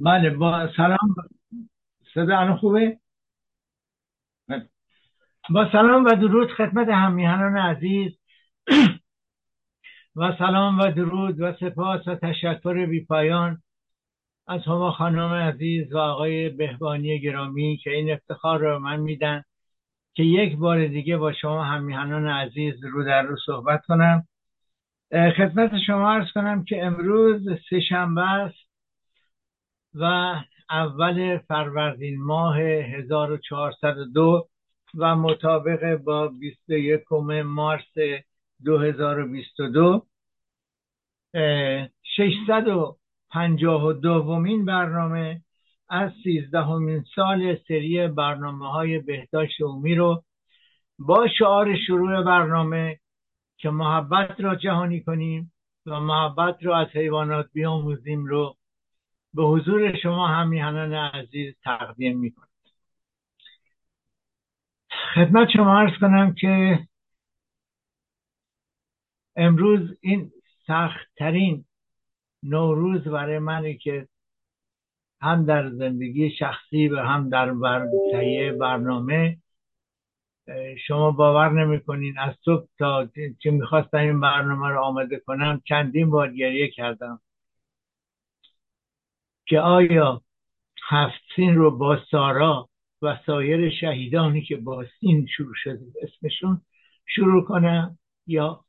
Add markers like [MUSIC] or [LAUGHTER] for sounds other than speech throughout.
بله با سلام. صدا الان خوبه؟ با سلام و درود خدمت همیهنان عزیز. و سلام و درود و سپاس و تشکر بی پایان از هما خانم عزیز و آقای بهبانی گرامی که این افتخار رو من میدن که یک بار دیگه با شما همیهنان عزیز رو در رو صحبت کنم. خدمت شما ارز کنم که امروز سهشنبه است. و اول فروردین ماه 1402 و مطابق با 21 مارس 2022 652 دومین برنامه از سیزدهمین سال سری برنامه های بهداشت عمومی رو با شعار شروع برنامه که محبت را جهانی کنیم و محبت را از حیوانات بیاموزیم رو به حضور شما همیهنان عزیز تقدیم می کنم خدمت شما ارز کنم که امروز این سختترین نوروز برای منه که هم در زندگی شخصی و هم در تهیه برنامه شما باور نمی‌کنین از صبح تا که می‌خواستم این برنامه رو آماده کنم چندین بار گریه کردم. که آیا هفت سین رو با سارا و سایر شهیدانی که با سین شروع شده اسمشون شروع کنم یا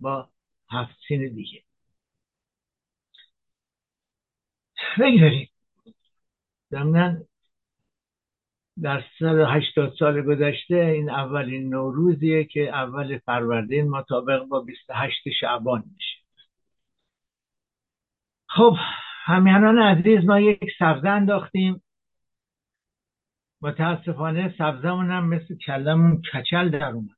با هفت سین دیگه؟ بگذاریم. ضمنا در سال هشتاد سال گذشته این اولین نوروزیه که اول فروردین مطابق با 28 شعبان میشه. خب همیانان عزیز ما یک سبزه انداختیم. متاسفانه سبزمون هم مثل کلمون کچل در اومد.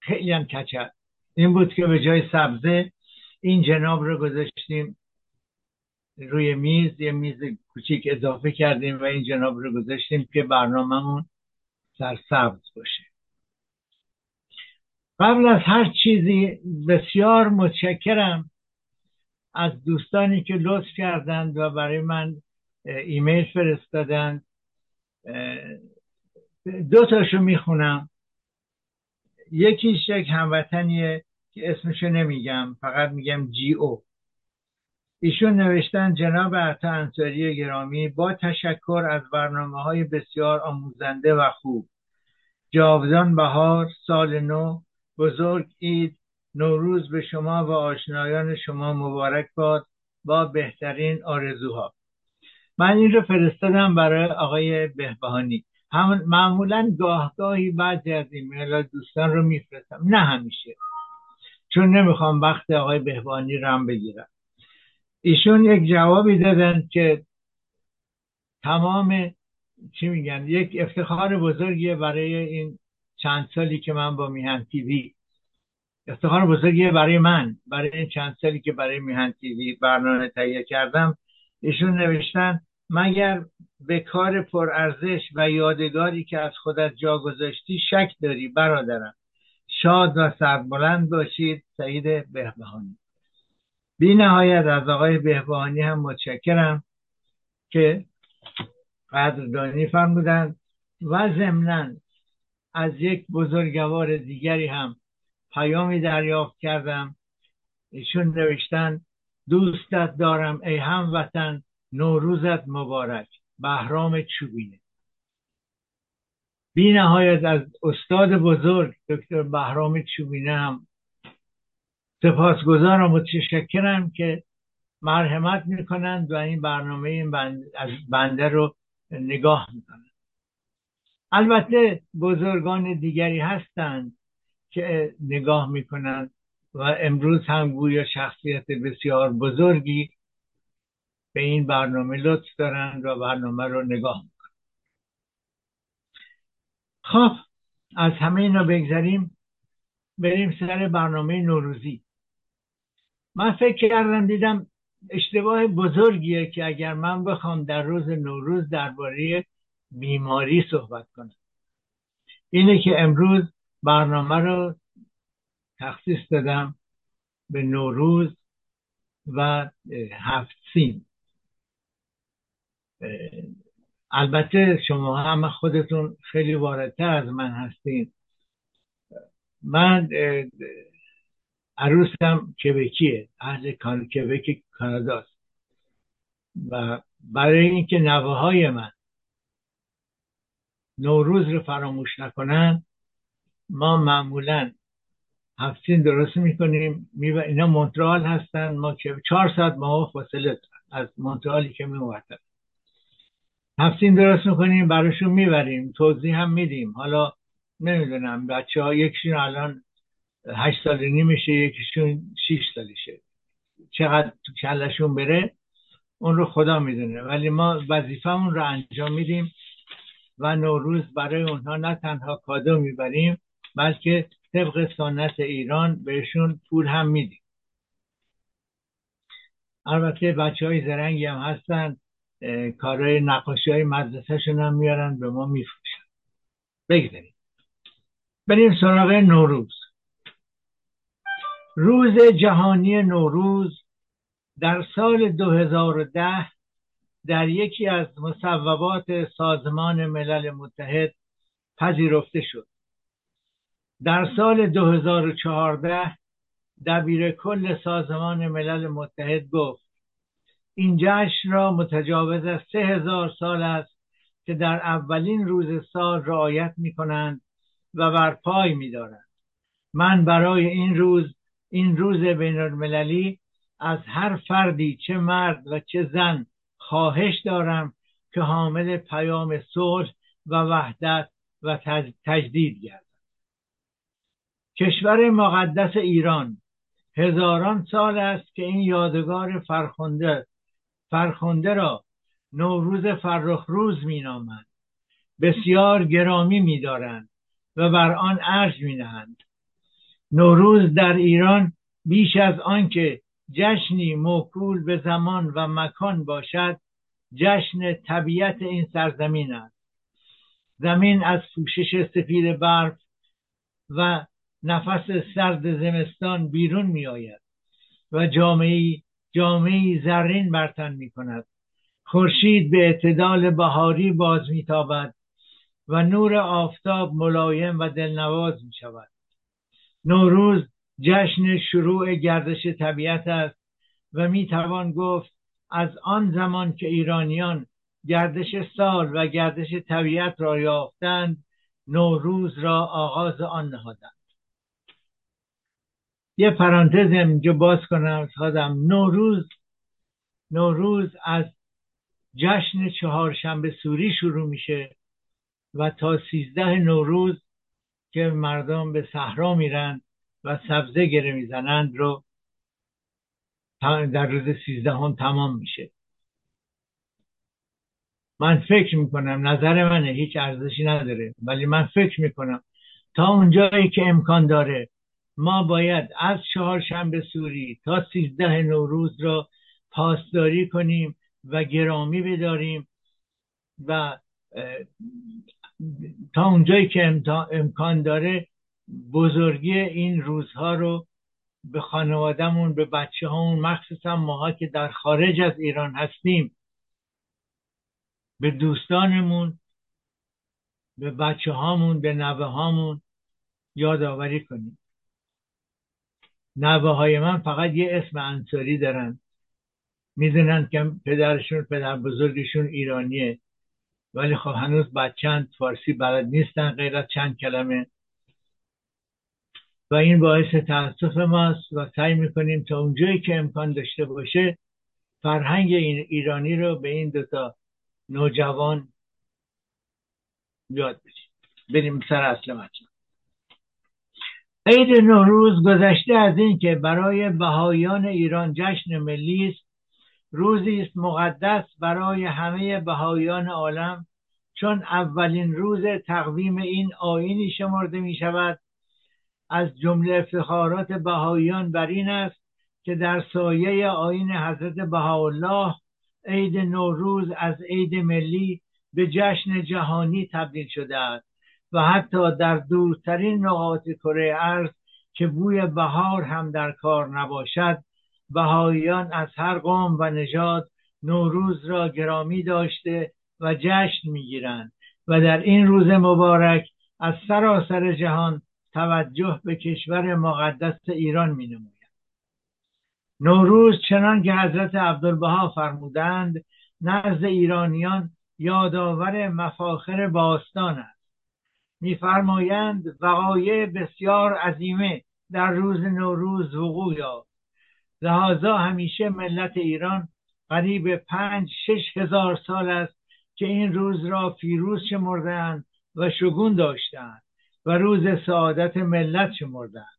خیلی هم کچل. این بود که به جای سبزه این جناب رو گذاشتیم روی میز. یه میز کوچیک اضافه کردیم و این جناب رو گذاشتیم که برنامهمون سرسبز باشه. قبل از هر چیزی بسیار متشکرم از دوستانی که لطف کردند و برای من ایمیل فرستادند. دو تاشو می‌خونم. یکیش یک هموطنیه که اسمشو نمیگم فقط میگم جی او. ایشون نوشتن جناب عطا انصاری گرامی با تشکر از برنامه های بسیار آموزنده و خوب. جاودان بهار سال نو بزرگ اید نوروز به شما و آشنایان شما مبارک باد با بهترین آرزوها. من این رو فرستادم برای آقای بهبهانی. همون معمولا گاهگاهی بعضی از ایمیل دوستان رو میفرستم. نه همیشه. چون نمی‌خوام وقت آقای بهبهانی رم بگیرم. ایشون یک جوابی دادن که تمام چی میگن یک افتخار بزرگیه برای این چند سالی که من با میهن تیوی افتخار بزرگیه برای من برای این چند سالی که برای میهن تیوی برنامه تهیه کردم. ایشون نوشتن مگر به کار پرارزش و یادگاری که از خودت جا گذاشتی شک داری برادرم؟ شاد و سربلند باشید سعید بهبهانی. بی نهایت از آقای بهبهانی هم متشکرم که قدردانی فرمودند و ضمنا از یک بزرگوار دیگری هم پیامی دریافت کردم. ایشون نوشتن دوستت دارم ای هموطن نوروزت مبارک. بهرام چوبینه. بی نهایت از استاد بزرگ دکتر بهرام چوبینه هم سپاسگزارم و متشکرم که مرحمت می‌کنند و این برنامه این از بنده رو نگاه می‌کنند. البته بزرگان دیگری هستند که نگاه می‌کنند و امروز هم گویا شخصیت بسیار بزرگی به این برنامه لطف دارند و برنامه رو نگاه می‌کنند خب از همه اینا بگذاریم بریم سر برنامه نوروزی. من فکر کردم دیدم اشتباه بزرگیه که اگر من بخوام در روز نوروز درباره بیماری صحبت کنم. اینه که امروز برنامه رو تخصیص دادم به نوروز و هفت سین البته شما هم خودتون خیلی واردتر از من هستین. من عروسم کبکیه اهل کبک کاناداست و برای اینکه نوه های من نوروز رو فراموش نکنن ما معمولا هفتین درست می‌کنیم. می اینا مونترال هستن. ما که چهار ساعت ما فاصله از مونترالی که می هفتین درست می‌کنیم براشون می‌بریم. توضیح هم میدیم. حالا نمی‌دونم بچه ها یکیشون الان هشت سال میشه یکیشون شیش سالشه. چقدر تو کلشون بره اون رو خدا می‌دونه. ولی ما وظیفمون رو انجام میدیم و نوروز برای اونها نه تنها کادو می‌بریم بلکه طبق سنت ایران بهشون پول هم میدیم. البته بچه های زرنگی هم هستن کارهای نقاشی های مدرسهشون هم میارن به ما میفروشن. بگذاریم. بریم سراغ نوروز. روز جهانی نوروز در سال 2010 در یکی از مصوبات سازمان ملل متحد پذیرفته شد. در سال 2014 دبیر کل سازمان ملل متحد گفت این جشن را متجاوز از سه هزار سال است که در اولین روز سال رعایت می کنند و بر پای می دارند. من برای این روز این روز بین المللی از هر فردی چه مرد و چه زن خواهش دارم که حامل پیام صلح و وحدت و تجدید گردد کشور مقدس ایران. هزاران سال است که این یادگار فرخنده فرخنده را نوروز فرخ روز مینامند. بسیار گرامی میدارند و بر آن ارج مینهند نوروز در ایران بیش از آنکه جشنی موکول به زمان و مکان باشد جشن طبیعت این سرزمین است. زمین از پوشش سفید برف و نفس سرد زمستان بیرون می آید و جامعه جامعه زرین برتن می کند خورشید به اعتدال بهاری باز میتابد و نور آفتاب ملایم و دلنواز می شود نوروز جشن شروع گردش طبیعت است و می توان گفت از آن زمان که ایرانیان گردش سال و گردش طبیعت را یافتند نوروز را آغاز آن نهادند. یه پرانتز اینجا باز کنم خودم نوروز نوروز از جشن چهارشنبه سوری شروع میشه و تا سیزده نوروز که مردم به صحرا میرن و سبزه گره می‌زنند رو در روز سیزدهم تمام میشه. من فکر می‌کنم نظر منه هیچ ارزشی نداره ولی من فکر می‌کنم تا اونجایی که امکان داره ما باید از چهارشنبه سوری تا سیزده نوروز را پاسداری کنیم و گرامی بداریم و تا اونجایی که امکان داره بزرگی این روزها رو به خانوادهمون به بچه هامون مخصوصا ماها که در خارج از ایران هستیم به دوستانمون به بچه هامون به نوه هامون یادآوری کنیم. نوه های من فقط یه اسم انصاری دارن. می‌دونن که پدرشون پدر بزرگشون ایرانیه. ولی خب هنوز بچند فارسی بلد نیستن غیر از چند کلمه. و این باعث تاسف ماست و سعی می‌کنیم تا اونجایی که امکان داشته باشه فرهنگ این ایرانی رو به این دوتا نوجوان یاد بدیم. بریم سر اصل مطلب. عید نوروز گذشته از این که برای بهایان ایران جشن ملی است. روزی است مقدس برای همه بهایان عالم. چون اولین روز تقویم این آینی شمرده می شود از جمله افتخارات بهاییان بر این است که در سایه آین حضرت بهاءالله عید نوروز از عید ملی به جشن جهانی تبدیل شده است. و حتی در دورترین نقاط کره ارز که بوی بهار هم در کار نباشد بهاییان از هر قوم و نژاد نوروز را گرامی داشته و جشن می‌گیرند و در این روز مبارک از سراسر جهان توجه به کشور مقدس ایران می نموید. نوروز چنان که حضرت عبدالبها فرمودند نزد ایرانیان یادآور مفاخر باستان است میفرمایند وقایع بسیار عظیمه در روز نوروز وقوع یافت. لحاظا همیشه ملت ایران قریب پنج شش هزار سال است که این روز را فیروز شمردند و شگون داشتند و روز سعادت ملت شمردند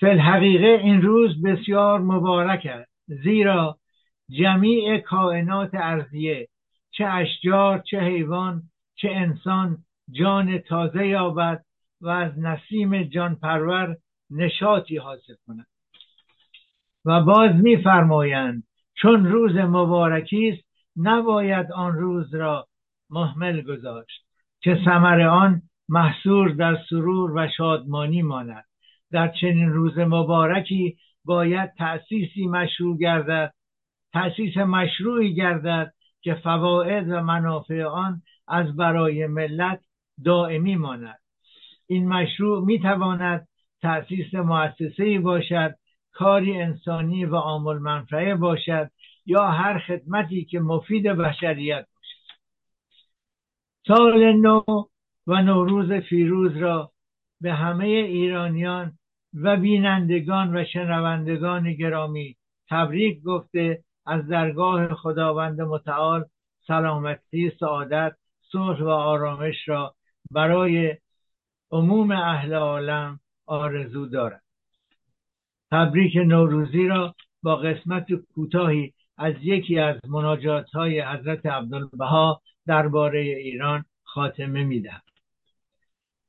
فی الحقیقه این روز بسیار مبارک است زیرا جمیع کائنات ارضیه چه اشجار چه حیوان چه انسان جان تازه یابد و از نسیم جان پرور نشاطی حاصل کند. و باز میفرمایند چون روز مبارکی است نباید آن روز را محمل گذاشت که ثمر آن محصور در سرور و شادمانی ماند. در چنین روز مبارکی باید تأسیسی مشروع گردد تأسیس مشروعی گردد که فواید و منافع آن از برای ملت دائمی ماند. این مشروع می‌تواند تأسیس مؤسسه باشد کاری انسانی و عامل منفعه باشد یا هر خدمتی که مفید بشریت باشد. سال نو و نوروز فیروز را به همه ایرانیان و بینندگان و شنوندگان گرامی تبریک گفته از درگاه خداوند متعال سلامتی سعادت صلح و آرامش را برای عموم اهل عالم آرزو دارد تبریک نوروزی را با قسمت کوتاهی از یکی از مناجات های حضرت عبدالبها درباره ایران خاتمه میدم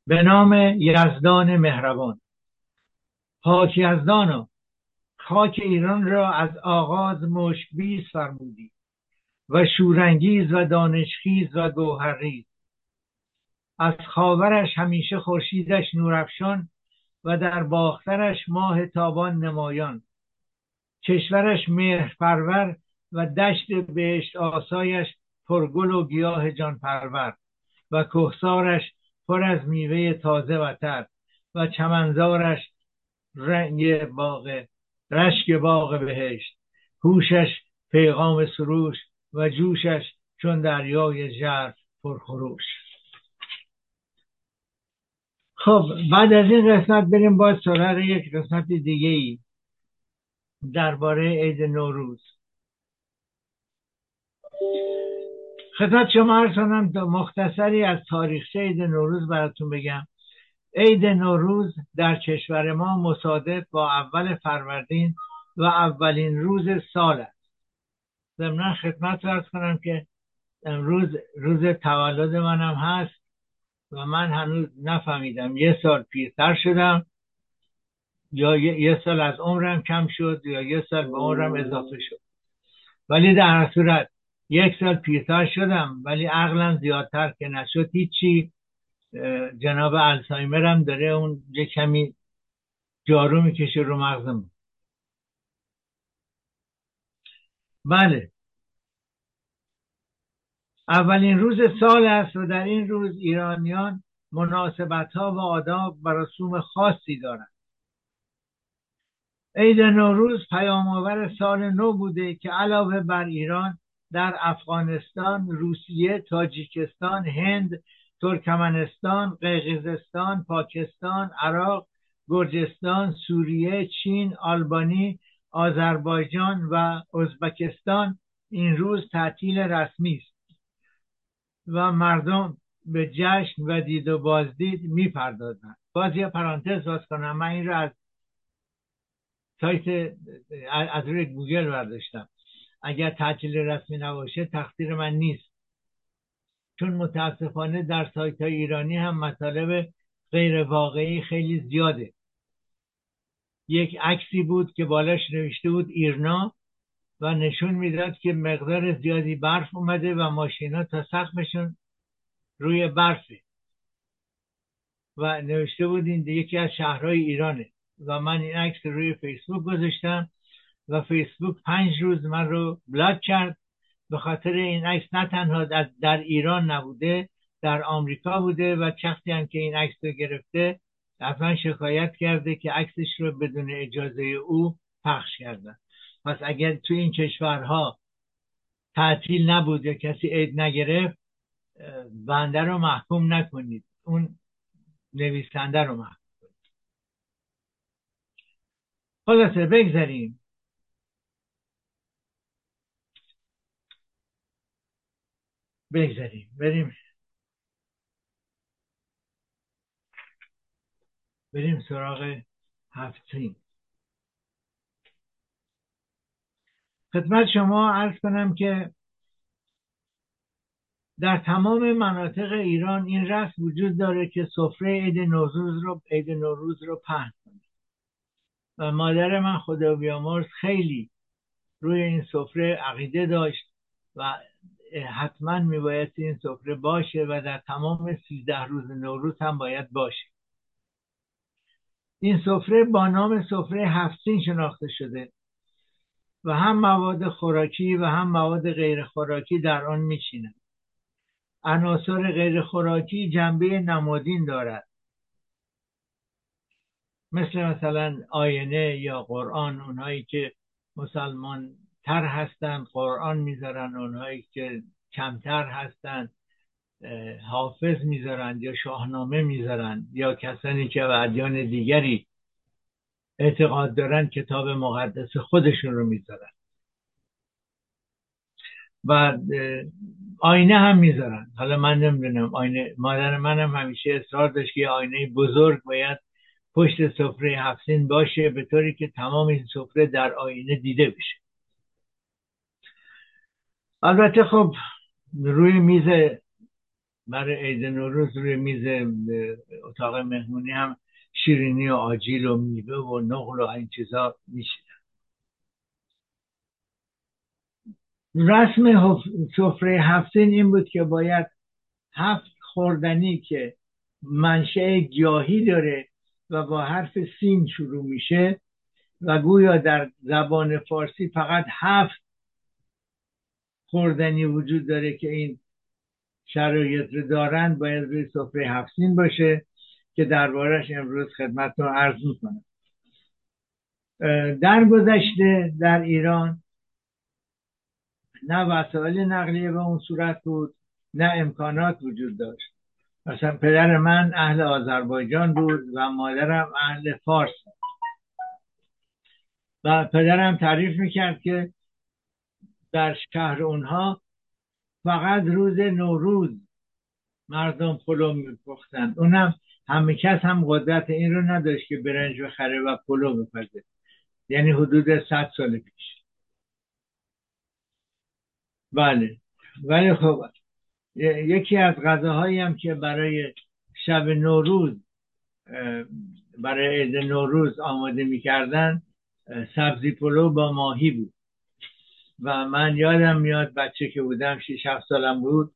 به نام یزدان مهربان. پاک یزدانا خاک ایران را از آغاز مشکبیز فرمودی و شورانگیز و دانشخیز و گوهرریز. از خاورش همیشه خورشیدش نورافشان و در باخترش ماه تابان نمایان. کشورش مهر پرور و دشت بهشت آسایش پرگل و گیاه جان پرور و کوهسارش پر از میوه تازه و تر و چمنزارش رنگ باغ رشک باغ بهشت. هوشش پیغام سروش و جوشش چون دریای ژرف پرخروش. خب بعد از این قسمت بریم باز سراغ یک قسمت دیگه ای درباره عید نوروز. خدمت شما هر مختصری از تاریخچه عید نوروز براتون بگم. عید نوروز در کشور ما مصادف با اول فروردین و اولین روز سال است. ضمنا خدمت ارز کنم که امروز روز تولد منم هست. و من هنوز نفهمیدم. یه سال پیرتر شدم. یا یه سال از عمرم کم شد یا یه سال به عمرم اضافه شد. ولی در صورت یک سال پیرتر شدم ولی عقلم زیادتر که نشد هیچی. جناب الزایمر هم داره اون یه کمی جارو می‌کشه رو مغزم بله. اولین روز سال است و در این روز ایرانیان مناسبت ها و آداب و رسوم خاصی دارند. عید نوروز پیام سال نو بوده که علاوه بر ایران در افغانستان، روسیه، تاجیکستان، هند، ترکمنستان، قرقیزستان، پاکستان، عراق، گرجستان، سوریه، چین، آلبانی، آذربایجان و ازبکستان این روز تعطیل رسمی است. و مردم به جشن و دید و بازدید می‌پردازند. باز یه پرانتز باز کنم. من این رو از سایت از روی گوگل برداشتم. اگر تعطیل رسمی نباشه تقصیر من نیست. چون متاسفانه در سایت های ایرانی هم مطالب غیر واقعی خیلی زیاده. یک عکسی بود که بالاش نوشته بود ایرنا. و نشون می‌داد که مقدار زیادی برف اومده و ماشینا تا سقفشون روی برفه. و نوشته بود این یکی از شهرهای ایرانه و من این عکس روی فیسبوک گذاشتم و فیسبوک پنج روز من رو بلاک کرد. به خاطر این عکس نه تنها در ایران نبوده در آمریکا بوده و شخصی هم که این عکس رو گرفته من شکایت کرده که عکسش رو بدون اجازه او پخش کردن. پس اگر توی این کشورها تعطیل نبود یا کسی عید نگرفت بنده رو محکوم نکنید. اون نویسنده رو محکوم کنید. خلاصه بگذاریم. بگذاریم. بریم. بریم سراغ هفتین خدمت شما عرض کنم که در تمام مناطق ایران این رسم وجود داره که سفره عید نوروز رو عید نوروز رو پهن کنه. و مادر من خدا بیامرز خیلی روی این سفره عقیده داشت و حتما میباید این سفره باشه و در تمام سیزده روز نوروز هم باید باشه. این سفره با نام سفره هفتین شناخته شده. و هم مواد خوراکی و هم مواد غیر خوراکی در آن میچینند عناصر غیر خوراکی جنبه نمادین دارد. مثل مثلا آینه یا قرآن اونهایی که مسلمان تر هستند قرآن می‌ذارن اونهایی که کمتر هستند حافظ می‌ذارند یا شاهنامه می‌ذارند یا کسانی که به ادیان دیگری اعتقاد دارن کتاب مقدس خودشون رو می‌ذارن. و آینه هم می‌ذارن. حالا من نمی‌دونم آینه مادر منم همیشه اصرار داشت که آینه بزرگ باید پشت سفره هفتین باشه به طوری که تمام این سفره در آینه دیده بشه. البته خب روی میز برای عید نوروز روی میز اتاق مهمونی هم شیرینی و آجیل و میوه و نقل و این چیزا میشیدن رسم سفره هفتین این بود که باید هفت خوردنی که منشأ گیاهی داره و با حرف سین شروع میشه و گویا در زبان فارسی فقط هفت خوردنی وجود داره که این شرایط رو دارند باید روی سفره هفتین باشه. که دربارش امروز خدمت رو عرض می‌کنم. در گذشته در ایران نه وسایل نقلیه به اون صورت بود نه امکانات وجود داشت. مثلا پدر من اهل آذربایجان بود و مادرم اهل فارس و پدرم تعریف می‌کرد که در شهر اونها فقط روز نوروز مردم پلو میپختند اونم همه کس هم قدرت این رو نداشت که برنج بخره و پلو بپزه. یعنی حدود صد سال پیش. بله. ولی خب یکی از غذاهایی هم که برای شب نوروز برای عید نوروز آماده می‌کردن سبزی پلو با ماهی بود. و من یادم میاد بچه که بودم 6 7 سالم بود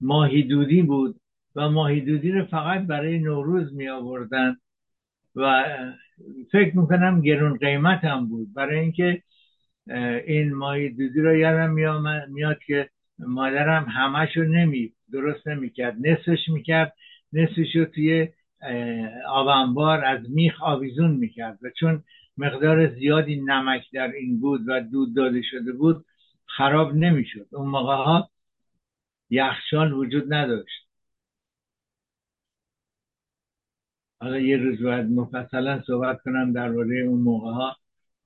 ماهی دودی بود و ماهی دودی رو فقط برای نوروز می آوردن و فکر می‌کنم گرون قیمت هم بود. برای اینکه این ماهی دودی رو یادم میاد که مادرم همش رو نمی درست نمی‌کرد نصفش می‌کرد نصفش رو توی آبانبار از میخ آویزون می‌کرد و چون مقدار زیادی نمک در این بود و دود داده شده بود خراب نمی‌شد اون موقع ها یخچال وجود نداشت. حالا یه روز باید مفصلا صحبت کنم درباره اون موقع ها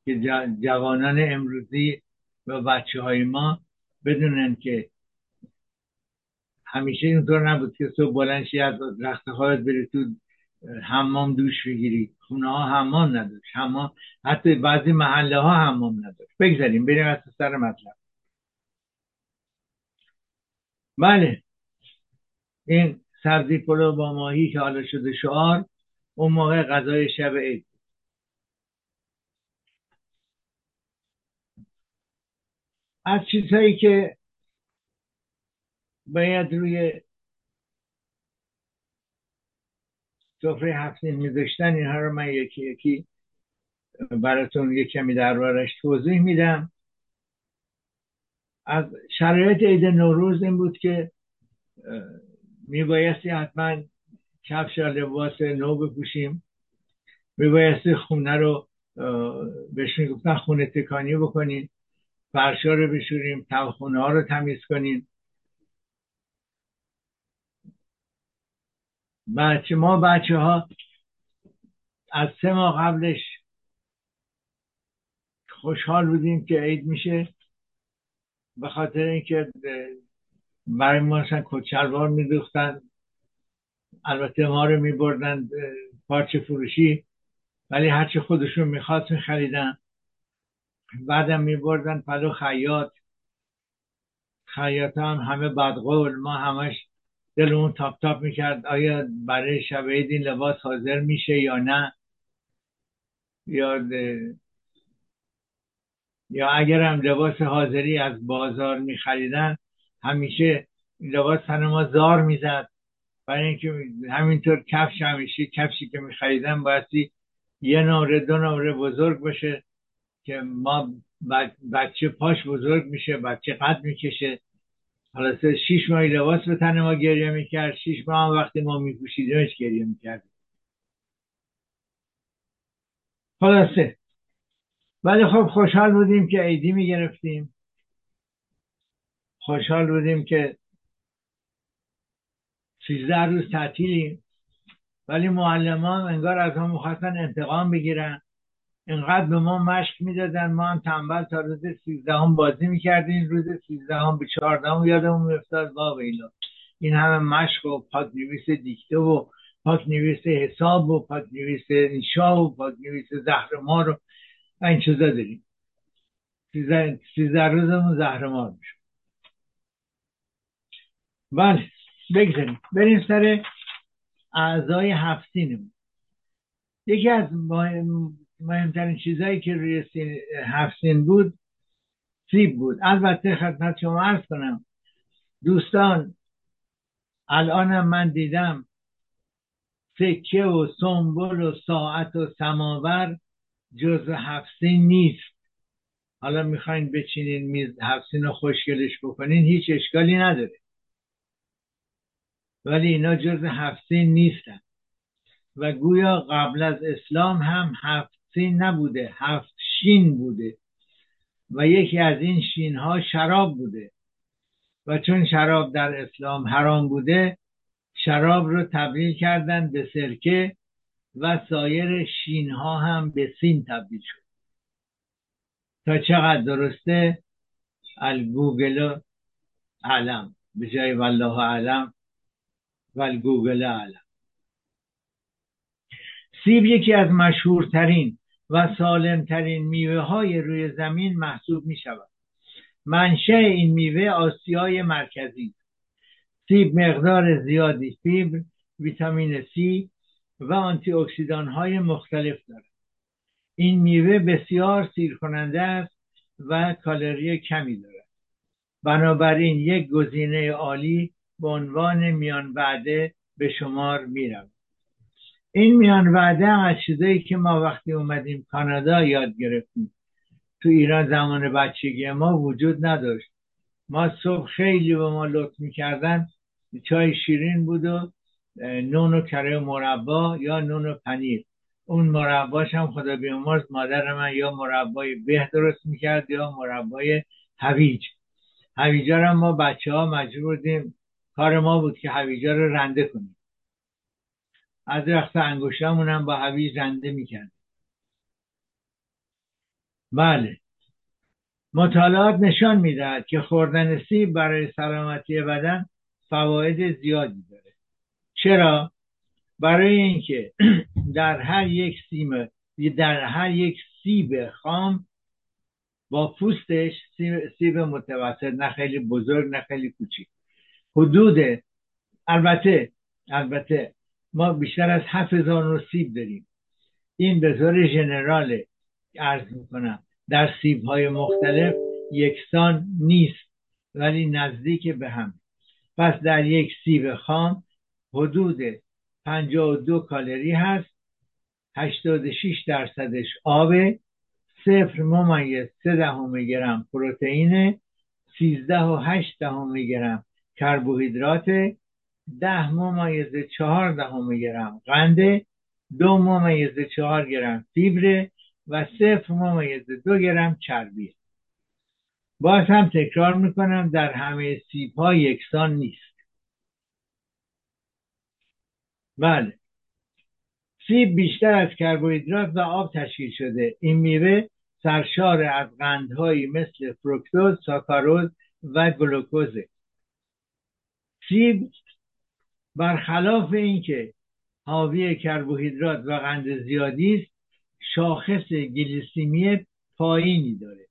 که جوانان امروزی و بچه های ما بدونن که همیشه اینطور نبود که صبح بلند از رخت خواهد بری تو حمام دوش بگیری. خونه ها حمام نداشت. حمام حتی بعضی محله ها حمام نداشت. بگذاریم بریم از سر مطلب. بله. این سبزی پلو با ماهی که حالا شده شعار اون موقع غذای شب عید از چیزهایی که باید روی سفره هفتین میذاشتن اینها رو من یکی یکی براتون یه کمی دربارش توضیح میدم. از شرایط عید نوروز این بود که میبایستی حتما کفش یا لباس نو بپوشیم. میبایستی خونه رو بهش می‌گفتن خونه تکانی بکنیم. فرشا رو بشوریم خونه ها رو تمیز کنیم. بچه ما بچه ها از سه ماه قبلش خوشحال بودیم که عید میشه. به خاطر اینکه برای ما مثلا کچلوار میدوختن البته ما رو میبردن پارچه فروشی ولی هرچی خودشون می‌خواست میخریدن. بعدم میبردن پلو خیاط. خیاط هم همه بدقول. ما همش دلمون تاپ تاپ می‌کرد. آیا برای شب این لباس حاضر میشه یا نه؟ یا یا اگر هم لباس حاضری از بازار میخریدن همیشه لباس تن ما زار می‌زد. برای اینکه همینطور کفش همیشه کفشی که میخریدن بایستی یه نمره دو نمره بزرگ باشه که ما بچه پاش بزرگ میشه بچه قد می‌کشه. حالا شیش ماه لباس به تن ما گریه می‌کرد. شیش ماه وقتی ما میپوشیدیمش گریه می‌کرد. خلاصه ولی خب خوشحال بودیم که عیدی می‌گرفتیم. خوشحال بودیم که سیزده روز تعطیلیم. ولی معلمان انگار از ما می‌خواستن انتقام بگیرن. اینقدر به ما مشق می‌دادن. ما هم تنبل تا روز سیزدهم بازی می‌کردیم. روز سیزدهم به چهاردهم یادمون میافتاد. وا این همه مشق و پاک نویس دیکته و پاک نویس حساب و پاک نویس انشا و پاک نویس زهرمار رو این چیزا داریم. سیزده روزمون زهرمار میشه. بله بگذاریم. بریم سر اعضای هفتینمون. یکی از مهمترین چیزهایی که روی هفتین بود سیب بود. البته خدمت شما عرض کنم دوستان الانم من دیدم سکه و سنبل و ساعت و سماور جز هفتین نیست. حالا می‌خواین بچینین میز هفتین رو خوشگلش بکنین هیچ اشکالی نداره. ولی اینا جز هفتین نیستن. و گویا قبل از اسلام هم هفتین نبوده هفت شین بوده. و یکی از این شین ها شراب بوده. و چون شراب در اسلام حرام بوده شراب رو تبدیل کردن به سرکه و سایر شین ها هم به سین تبدیل شد. تا چقدر درسته؟ الگوگل اعلم به جای والله اعلم و گوگل اعلم سیب یکی از مشهورترین و سالمترین میوه های روی زمین محسوب می شود منشأ این میوه آسیای مرکزی. سیب مقدار زیادی فیبر ویتامین C و آنتی اکسیدان های مختلف دارد. این میوه بسیار سیر کننده است و کالری کمی دارد. بنابراین یک گزینه عالی به عنوان میان وعده به شمار میرم این میان وعده از چیزایی که ما وقتی اومدیم کانادا یاد گرفتیم. تو ایران زمان بچگی ما وجود نداشت. ما صبح خیلی به ما لطف می‌کردن. چای شیرین بود و نون و کره مربا یا نون و پنیر. اون مرباش هم خدا بیامرز مادر من یا مربای به درست می‌کرد یا مربای هویج. هویجا رو ما بچه ها مجبور بودیم کار ما بود که هویجا رو رنده کنیم. از رخت انگوشتمون هم با هویج رنده می‌کرد. بله. مطالعات نشان می‌دهد که خوردن سیب برای سلامتی بدن فواید زیادی داره چرا؟ برای اینکه [CLEARS THROAT] در هر یک سیب در هر یک سیب خام با پوستش سیب متوسط نه خیلی بزرگ نه خیلی کوچیک. حدود البته البته ما بیشتر از هفت هزار سیب داریم. این به طور ژنرال ارز می‌کنم. در سیب های مختلف یکسان نیست ولی نزدیک به هم. پس در یک سیب خام حدود 52 کالری هست. 86 درصدش آب صفر ممیز سه دهم گرم پروتئین 13 و 8 دهم گرم کربوهیدرات ده ممیز چهار دهم گرم قند دو ممیز چهار گرم فیبر و صفر ممیز دو گرم چربی باز هم تکرار می‌کنم در همه سیب ها یکسان نیست. بله. سیب بیشتر از کربوهیدرات و آب تشکیل شده. این میوه سرشار از قندهایی مثل فرکتوز ساکاروز و گلوکوز سیب برخلاف اینکه حاوی کربوهیدرات و قند زیادی است شاخص گلیسیمی پایینی داره.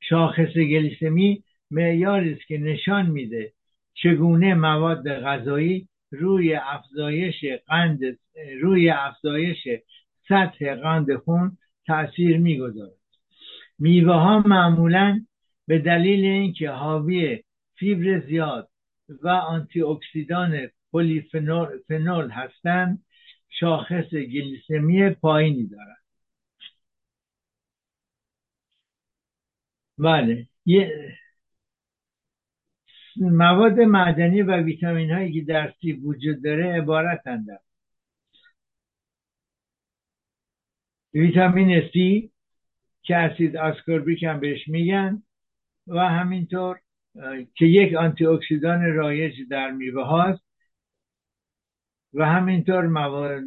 شاخص گلیسمی معیاری است که نشان میده چگونه مواد غذایی روی افزایش قند روی افزایش سطح قند خون تاثیر می‌گذارد. میوه ها معمولا به دلیل اینکه حاوی فیبر زیاد و آنتی اکسیدان پلیفنول هستند شاخص گلیسمی پایینی دارند. بله مواد معدنی و ویتامین هایی که در سیب وجود داره عبارتند. ویتامین سی که اسید آسکوربیک هم بهش میگن و همینطور که یک آنتی اکسیدان رایج در میوه هاست و همینطور مواد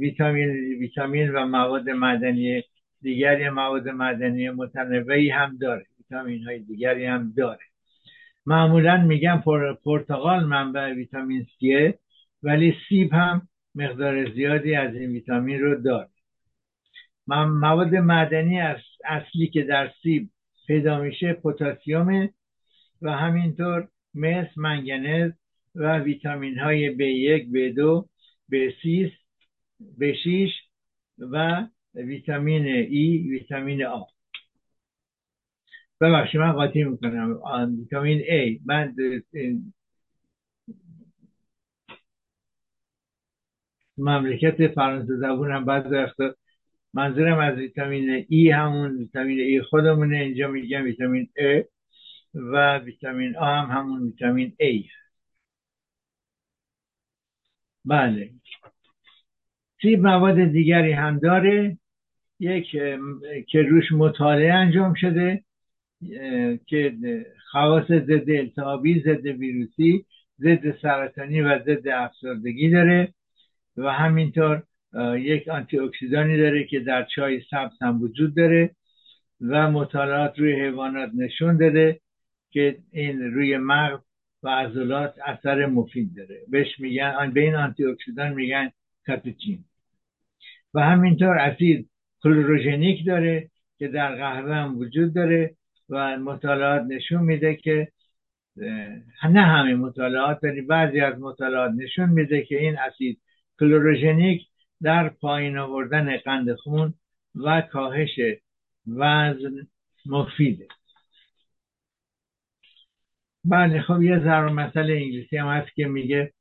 ویتامین ویتامین و مواد معدنی دیگری مواد معدنی متنوعی هم داره ویتامین های دیگری هم داره. معمولا میگن پرتقال منبع ویتامین سیه ولی سیب هم مقدار زیادی از این ویتامین رو داره مواد معدنی اصلی که در سیب پیدا میشه پتاسیم و همینطور مس منگنز و ویتامین های B1 B2 B6 B6 و ویتامین ای ویتامین آ. ببخشید من قاطی می‌کنم. ویتامین A. من مملکت فرانسه زبونم بعد وقتا منظورم از ویتامین ای همون ویتامین ای خودمونه. اینجا میگم ویتامین ا و ویتامین آ هم همون ویتامین ای بله. سیب مواد دیگری هم داره. یک که روش مطالعه انجام شده. که خواص ضد التهابی ضد ویروسی ضد سرطانی و ضد افسردگی داره و همینطور یک آنتی اکسیدانی داره که در چای سبز هم وجود داره و مطالعات روی حیوانات نشون داده که این روی مغز و عضلات اثر مفید داره. بهش میگن به این آنتی اکسیدان میگن کاتوچین و همینطور اسید کلوروژنیک داره که در قهوه هم وجود داره و مطالعات نشون میده که نه همه مطالعات ولی بعضی از مطالعات نشون میده که این اسید کلوروژنیک در پایین آوردن قند خون و کاهش وزن مفیده. بله خب یه ضرب مسئله انگلیسی هم هست که میگه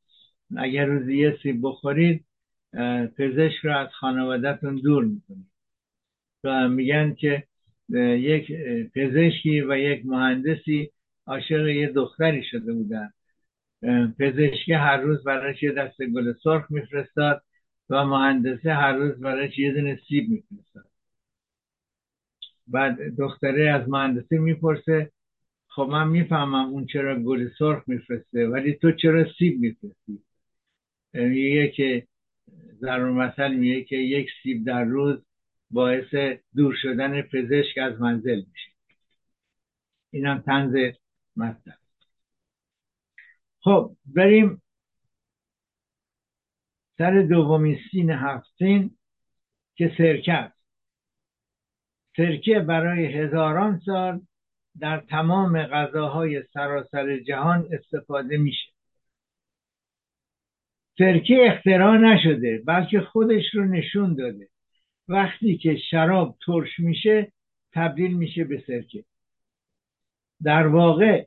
اگر روزی یه سیب بخورید پزشک رو از خانوادهتون دور می‌کنید. و میگن که یک پزشکی و یک مهندسی عاشق یه دختری شده بودن. پزشکی هر روز براش یه دست گل سرخ میفرستاد و مهندسه هر روز براش یه دونه سیب میفرستاد. بعد دختره از مهندسی می‌پرسه خب من می‌فهمم اون چرا گل سرخ میفرسته ولی تو چرا سیب میفرستی؟ میگه که در مثل میگه که یک سیب در روز باعث دور شدن پزشک از منزل میشه. اینم تنز مطلب. خب بریم سر دومین سین هفتین که سرکه است. سرکه برای هزاران سال در تمام غذاهای سراسر جهان استفاده میشه. سرکه اختراع نشده بلکه خودش رو نشون داده. وقتی که شراب ترش میشه تبدیل میشه به سرکه در واقع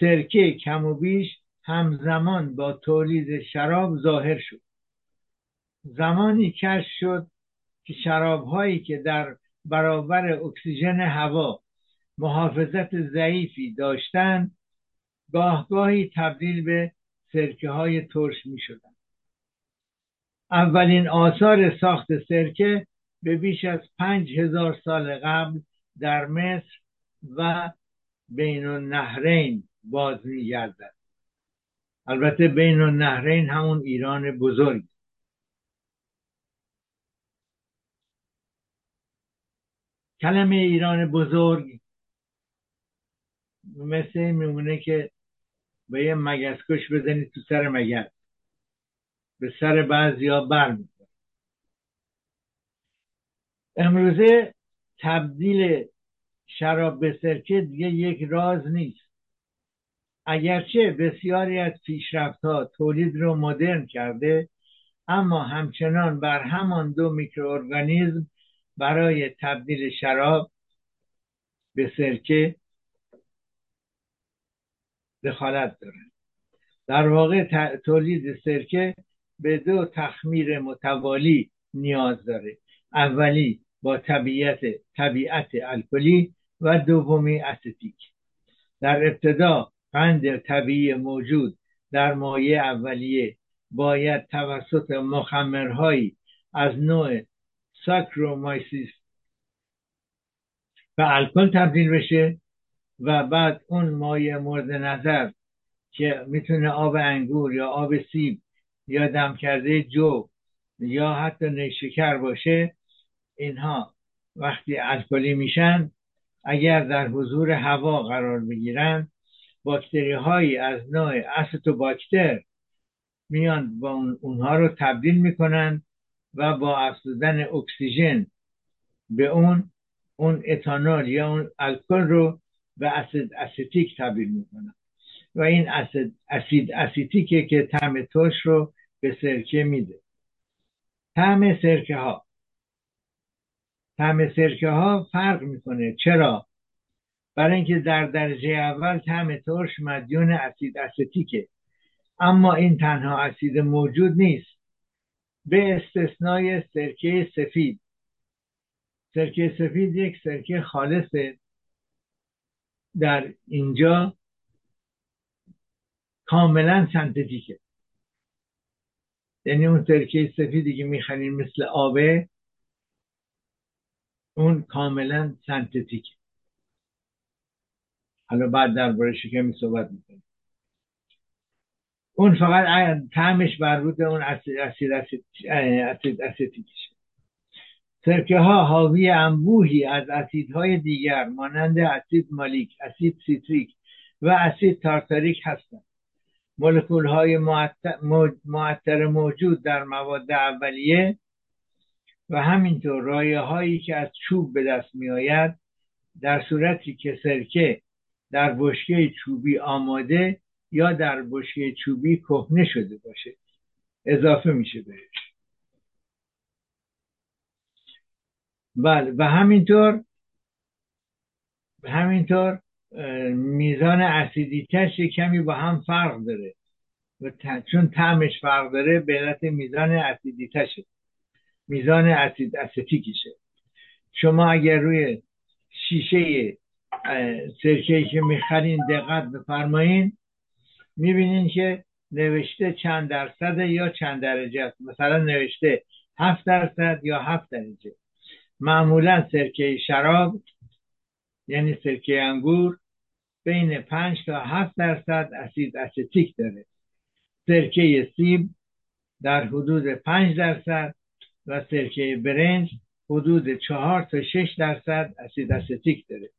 سرکه کم و بیش همزمان با تولید شراب ظاهر شد زمانی کشف شد که شراب هایی که در برابر اکسیژن هوا محافظت ضعیفی داشتند گاهگاهی تبدیل به سرکه های ترش می شدن. اولین آثار ساخت سرکه به بیش از پنج هزار سال قبل در مصر و بین النهرین باز می گردد. البته بین النهرین همون ایران بزرگ کلمه ایران بزرگ مثل میمونه که به یه مگسکش بزنید تو سر مگس به سر بعضی ها بر امروزه تبدیل شراب به سرکه دیگه یک راز نیست. اگرچه بسیاری از پیشرفت ها تولید رو مدرن کرده اما همچنان بر همان دو میکروارگانیزم برای تبدیل شراب به سرکه دخالت دارند در واقع تولید سرکه به دو تخمیر متوالی نیاز داره. اولی با طبیعت طبیعت الکلی و دومی استیک در ابتدا قند طبیعی موجود در مایع اولیه باید توسط مخمرهایی از نوع Saccharomyces به الکل تبدیل بشه و بعد اون مایع مورد نظر که می‌تونه آب انگور یا آب سیب یا دم کرده جو یا حتی نیشکر باشه اینها وقتی الکلی میشن اگر در حضور هوا قرار بگیرن باکتری هایی از نوع باکتر میان با اونها رو تبدیل می‌کنن و با افزودن اکسیژن به اون اون اتانول یا اون الکل رو به اسید استیک تبدیل می‌کنن. و این اسید اسید اسیتیکه که طعم ترش رو به سرکه میده. طعم سرکه ها طعم سرکه ها فرق می‌کنه. چرا؟ برای اینکه در درجه اول طعم ترش مدیون اسید استیکه اما این تنها اسید موجود نیست. به استثنای سرکه سفید. سرکه سفید یک سرکه خالصه. در اینجا کاملا سنتتیکه. یعنی اون سرکه سفیدی که می‌خرین مثل آبه اون کاملا سنتتیکه حالا بعد درباره شکمی صحبت می‌کنیم. اون فقط تعمش مربوط اون اسید اسید اسید اسید سرکه ها حاوی انبوهی از اسیدهای دیگر مانند اسید مالیک اسید سیتریک و اسید تارتاریک هستند. مولکول های معطر موجود در مواد اولیه و همینطور رایه هایی که از چوب به دست می آید در صورتی که سرکه در بشکه چوبی آماده یا در بشکه چوبی کهنه شده باشه. اضافه میشه بهش. بله و همینطور همینطور میزان اسیدیتش کمی با هم فرق داره. و چون طعمش فرق داره به علت میزان اسیدیتشه میزان اسید استیکیشه شما اگر روی شیشه سرکه که می‌خرین دقت بفرمایین می‌بینین که نوشته چند درصد یا چند درجه است. مثلا نوشته هفت درصد یا هفت درجه. معمولا سرکه شراب یعنی سرکه انگور بین پنج تا هفت درصد اسید استیک داره. سرکه سیب در حدود پنج درصد و سرکه برنج حدود چهار تا شش درصد اسید استیک داره.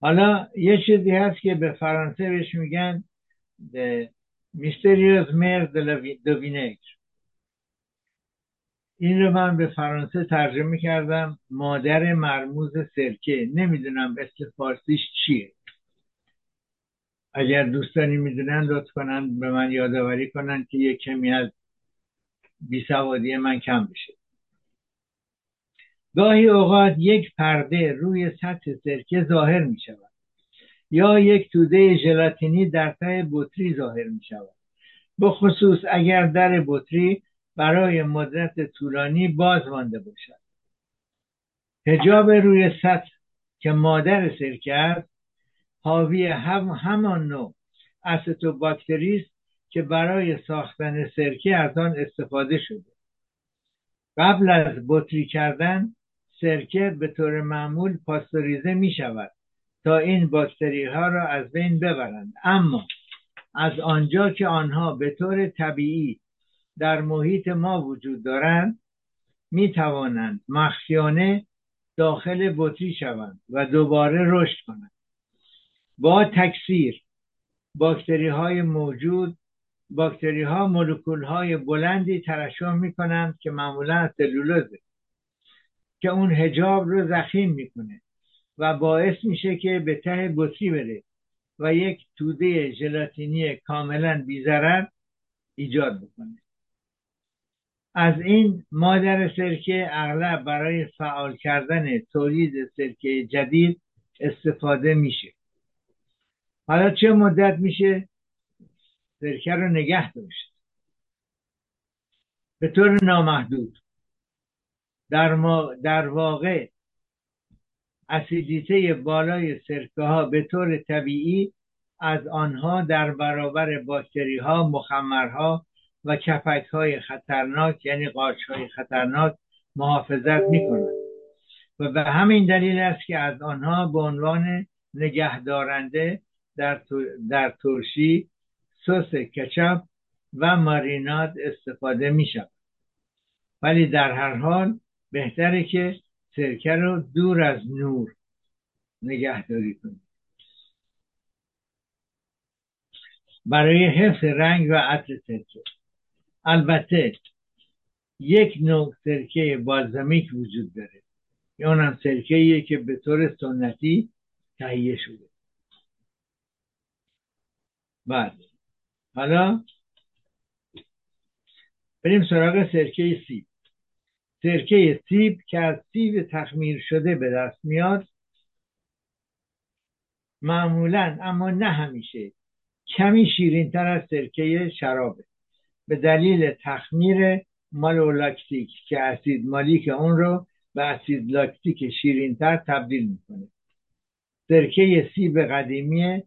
حالا یه چیزی هست که به فرانسه بهش میگن میستریوز مر دو این رو من به فرانسه ترجمه کردم مادر مرموز سرکه. نمی‌دونم اسم فارسیش چیه. اگر دوستانی می‌دونن لطف کنن به من یادآوری کنن که یک کمی از بیسوادی من کم بشه. گاهی اوقات یک پرده روی سطح سرکه ظاهر می شود یا یک توده ژلاتینی در ته بطری ظاهر می شود. به خصوص اگر در بطری برای مدت طولانی باز مانده باشد. هجاب روی سطح که مادر سرکه است حاوی هم همان نوع باکتری است که برای ساختن سرکه از آن استفاده شده. قبل از بطری کردن سرکه به طور معمول پاستوریزه می شود تا این باکتری ها را از بین ببرند. اما از آنجا که آنها به طور طبیعی در محیط ما وجود دارند می توانند مخفیانه داخل بطری شوند و دوباره رشد کنند. با تکثیر باکتری های موجود باکتری ها مولکول های بلندی ترشح می کنند که معمولا از که اون هجاب رو زخیم می‌کنه و باعث میشه که به ته بطری بره و یک توده ژلاتینی کاملا بیزرر ایجاد بکنه. از این مادر سرکه اغلب برای فعال کردن تولید سرکه جدید استفاده میشه. حالا چه مدت میشه؟ سرکه رو نگه داشت. به طور نامحدود. در, ما در واقع اسیدیته بالای سرکه ها به طور طبیعی از آنها در برابر باکتری ها مخمرها و کپک های خطرناک یعنی قارچ های خطرناک محافظت می کنند و به همین دلیل است که از آنها به عنوان نگهدارنده در, در ترشی سس کچپ و ماریناد استفاده می شود ولی در هر حال بهتره که سرکه رو دور از نور نگهداری کنید برای حفظ رنگ و عطر سرکه. البته یک نوع سرکه بالزمیک وجود داره. یا اونم سرکه که به طور سنتی تهیه شده. بعد حالا بریم سراغ سرکه سیب سرکه سیب که از سیب تخمیر شده به دست میاد. معمولا اما نه همیشه. کمی شیرین تر از سرکه شرابه. به دلیل تخمیر مالولاکتیک که اسید مالیک اون رو به اسید لاکتیک شیرینتر تبدیل می‌کنه. سرکه سیب قدیمی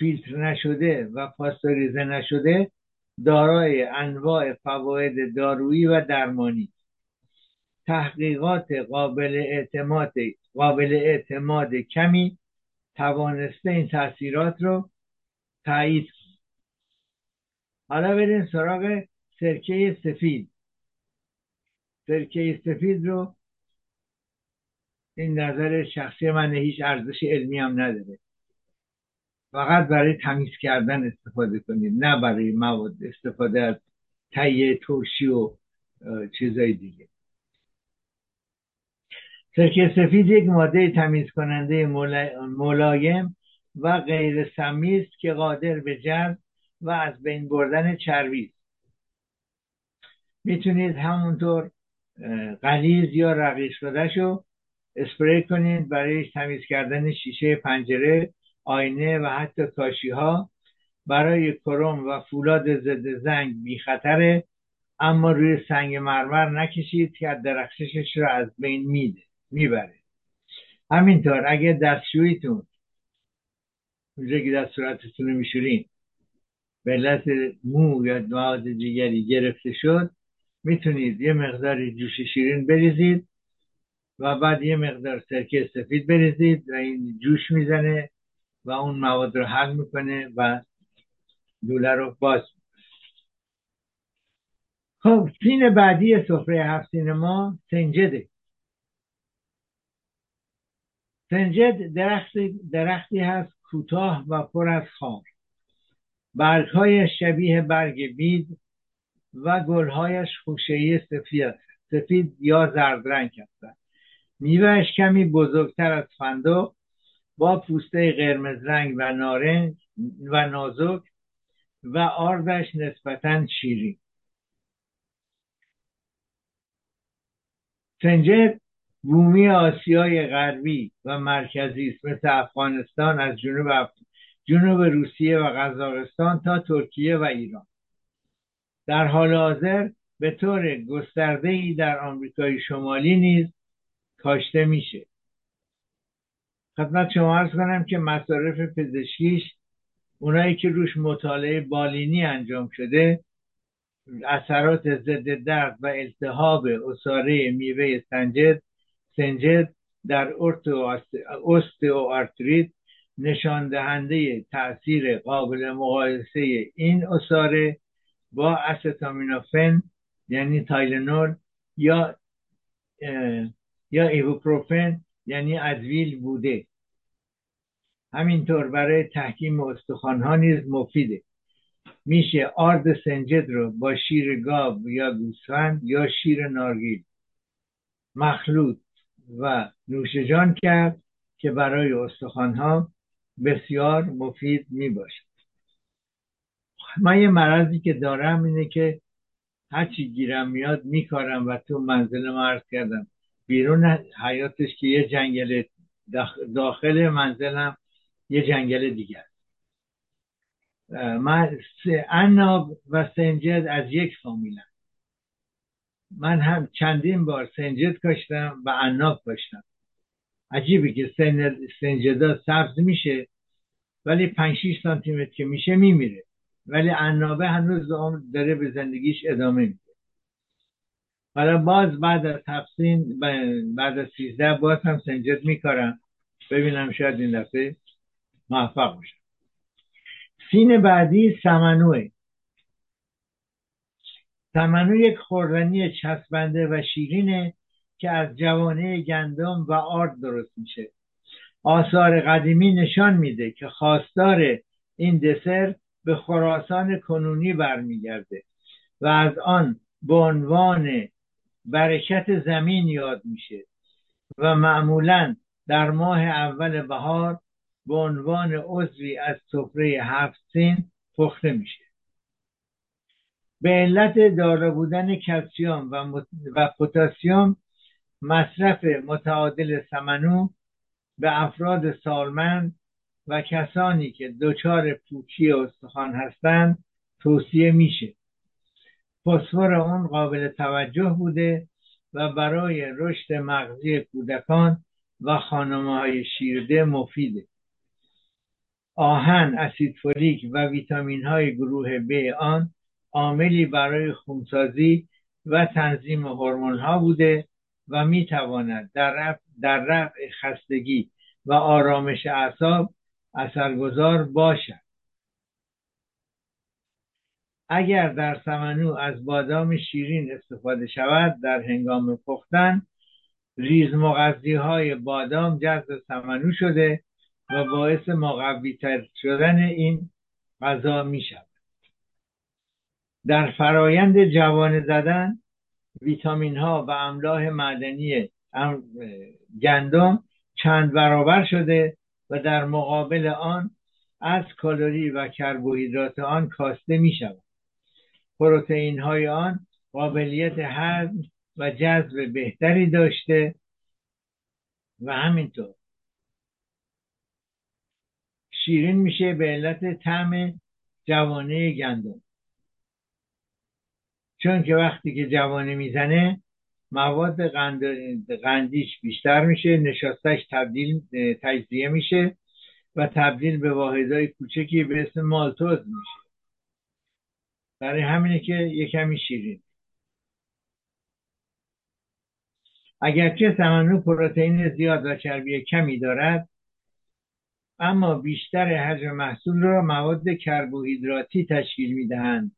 فیلتر نشده و پاستوریزه نشده دارای انواع فواید دارویی و درمانی. تحقیقات قابل اعتماد قابل اعتماد کمی توانسته این تاثیرات رو تایید حالا بریم سراغ سرکه سفید. سرکه سفید رو این نظر شخصی من هیچ ارزش علمی هم نداره. فقط برای تمیز کردن استفاده کنید نه برای مواد استفاده از تهیه ترشی و چیزای دیگه. سرکه سفید یک ماده تمیز کننده ملایم و غیر سمی است که قادر به جذب و از بین بردن چربی است. می‌تونید همونطور قلیز یا رقیق شده شو اسپری کنید برای تمیز کردن شیشه پنجره آینه و حتی کاشی ها برای کروم و فولاد ضد زنگ بی خطره اما روی سنگ مرمر نکشید که درخششش را از بین میده می‌بره. همینطور اگه دستشویتون اونجا که دست صورتتون رو میشورین به علت مو یا مواد دیگری گرفته شد می‌تونید یه مقدار جوش شیرین بریزید و بعد یه مقدار سرکه سفید بریزید و این جوش می‌زنه. و اون مواد رو حل می‌کنه و دوله رو باز خب سین بعدی سفره هفت ما سنجده سنجد درختی, درختی هست کوتاه و پر از خار برگهای شبیه برگ بید و گلهایش خوشهی سفید سفید یا زرد رنگ هستند. میوهش کمی بزرگتر از فندق با پوسته قرمز رنگ و نارنج و نازک و آردش نسبتا شیرین. سنجد بومی آسیای غربی و مرکزی است مثل افغانستان از جنوب اف... جنوب روسیه و قزاقستان تا ترکیه و ایران. در حال حاضر به طور گسترده ای در آمریکای شمالی نیز کاشته میشه. خدمت شما ارز کنم که مصارف پزشکیش اونایی که روش مطالعه بالینی انجام شده اثرات ضد درد و التهاب اصاره میوه سنجد سنجد در آرتریت نشان دهنده تاثیر قابل مقایسه این عصاره با استامینوفن یعنی Tylenol یا یا ایبوپروفن یعنی Advil بوده. همینطور برای تحکیم استخوانها نیز مفیده. میشه آرد سنجد رو با شیر گاو یا گوسفند یا شیر نارگیل مخلوط و نوشجان کرد که برای استخوانها بسیار مفید می باشد من یه مرضی که دارم اینه که هرچی گیرم میاد میکارم و تو منزل مرز کردم. بیرون حیاتش که یه جنگل داخل منزلم یه جنگل دیگر. من اناب و سنجد از یک فامیلم. من هم چندین بار سنجد کاشتم و اناب کاشتم عجیبه که سنجدا سبز میشه ولی 5 6 سانتی متر که میشه میمیره. ولی عنابه هنوز داره به زندگیش ادامه میده. حالا باز بعد از تفسین بعد از 13 باز هم سنجد میکارم. ببینم شاید این دفعه موفق باشم. سین بعدی سمنوه سمنو یک خوردنی چسبنده و شیرینه که از جوانه گندم و آرد درست میشه. آثار قدیمی نشان میده که خواستار این دسر به خراسان کنونی برمیگرده و از آن به عنوان برکت زمین یاد میشه و معمولا در ماه اول بهار به عنوان عضوی از سفره هفت سین پخته میشه. به علت دارا بودن کلسیوم و, و پتاسیم مصرف متعادل سمنو به افراد سالمند و کسانی که دچار پوکی استخوان هستند توصیه میشه. فسفر اون قابل توجه بوده و برای رشد مغزی کودکان و خانمه های شیرده مفیده. آهن اسید فولیک و ویتامین های گروه ب آن عاملی برای خونسازی و تنظیم هورمون ها بوده و می تواند در رفع, در رفع خستگی و آرامش اعصاب اثرگذار باشد. اگر در سمنو از بادام شیرین استفاده شود در هنگام پختن ریز مغذی های بادام جذب سمنو شده و باعث مقوی تر شدن این غذا می شود در فرایند جوانه زدن ویتامین ها و املاح معدنی گندم چند برابر شده و در مقابل آن از کالری و کربوهیدرات آن کاسته می شود پروتئین های آن قابلیت هضم و جذب بهتری داشته و همینطور. شیرین میشه به علت طعم جوانه گندم. چون که وقتی که جوانه می‌زنه مواد قندیش بیشتر میشه نشاستش تبدیل تجزیه میشه و تبدیل به واحدهای کوچکی به اسم مالتوز میشه. برای همینه که یه کمی شیرین. اگرچه سمنو پروتئین زیاد و چربی کمی دارد اما بیشتر حجم محصول را مواد کربوهیدراتی تشکیل می‌دهند.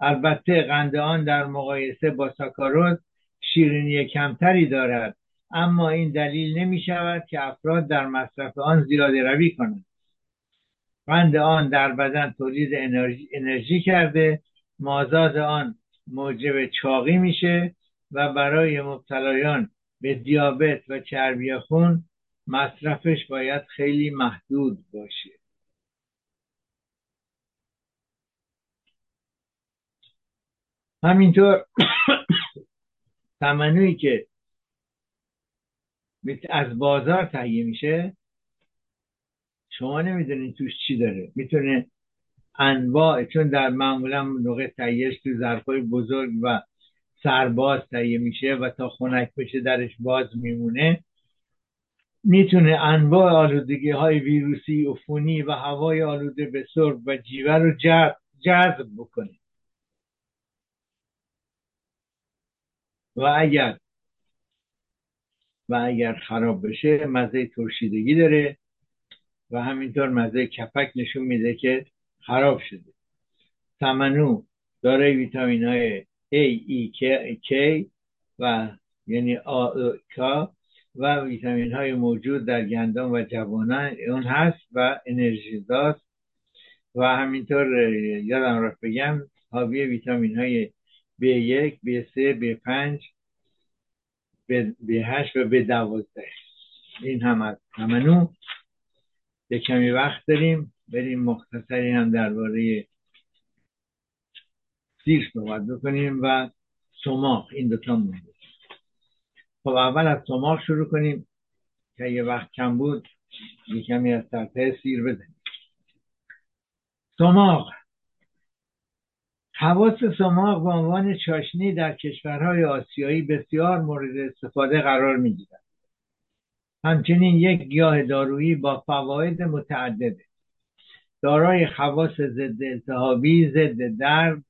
البته قند آن در مقایسه با ساکاروز شیرینی کمتری دارد اما این دلیل نمی شود که افراد در مصرف آن زیاده روی کنند. قند آن در بدن تولید انرژی, انرژی کرده مازاد آن موجب چاقی میشه و برای مبتلایان به دیابت و چربی خون مصرفش باید خیلی محدود باشه. همینطور [COUGHS] تمنوی که از بازار تهیه میشه شما نمی‌دونید توش چی داره. می‌تونه انواع چون در معمولا نوع تهیهش تو ظرفای بزرگ و سرباز تهیه میشه و تا خنک بشه درش باز میمونه. می‌تونه انواع آلودگی های ویروسی عفونی و هوای آلوده به سرب و جیوه رو جذب بکنه. و اگر و اگر خراب بشه مزه ترشیدگی داره و همینطور مزه کپک نشون میده که خراب شده. سمنو دارای ویتامین های A, E, K و یعنی آ, K و ویتامین های موجود در گندم و جوانان اون هست و انرژی داست. و همینطور یادم رفت بگم حاوی ویتامین های B1, B3, B5 B8 و B12 این هم از همنو یه کمی وقت داریم بریم مختصری هم درباره سیر صحبت بکنیم و سماق. این دوتا مونده. خب اول از سماق شروع کنیم که یه وقت کم بود یه کمی از سرطه سیر بزنیم. سماق حواس سماق به عنوان چاشنی در کشورهای آسیایی بسیار مورد استفاده قرار می‌گیرد. همچنین یک گیاه دارویی با فواید متعدده. دارای خواص ضد التهابی ضد درد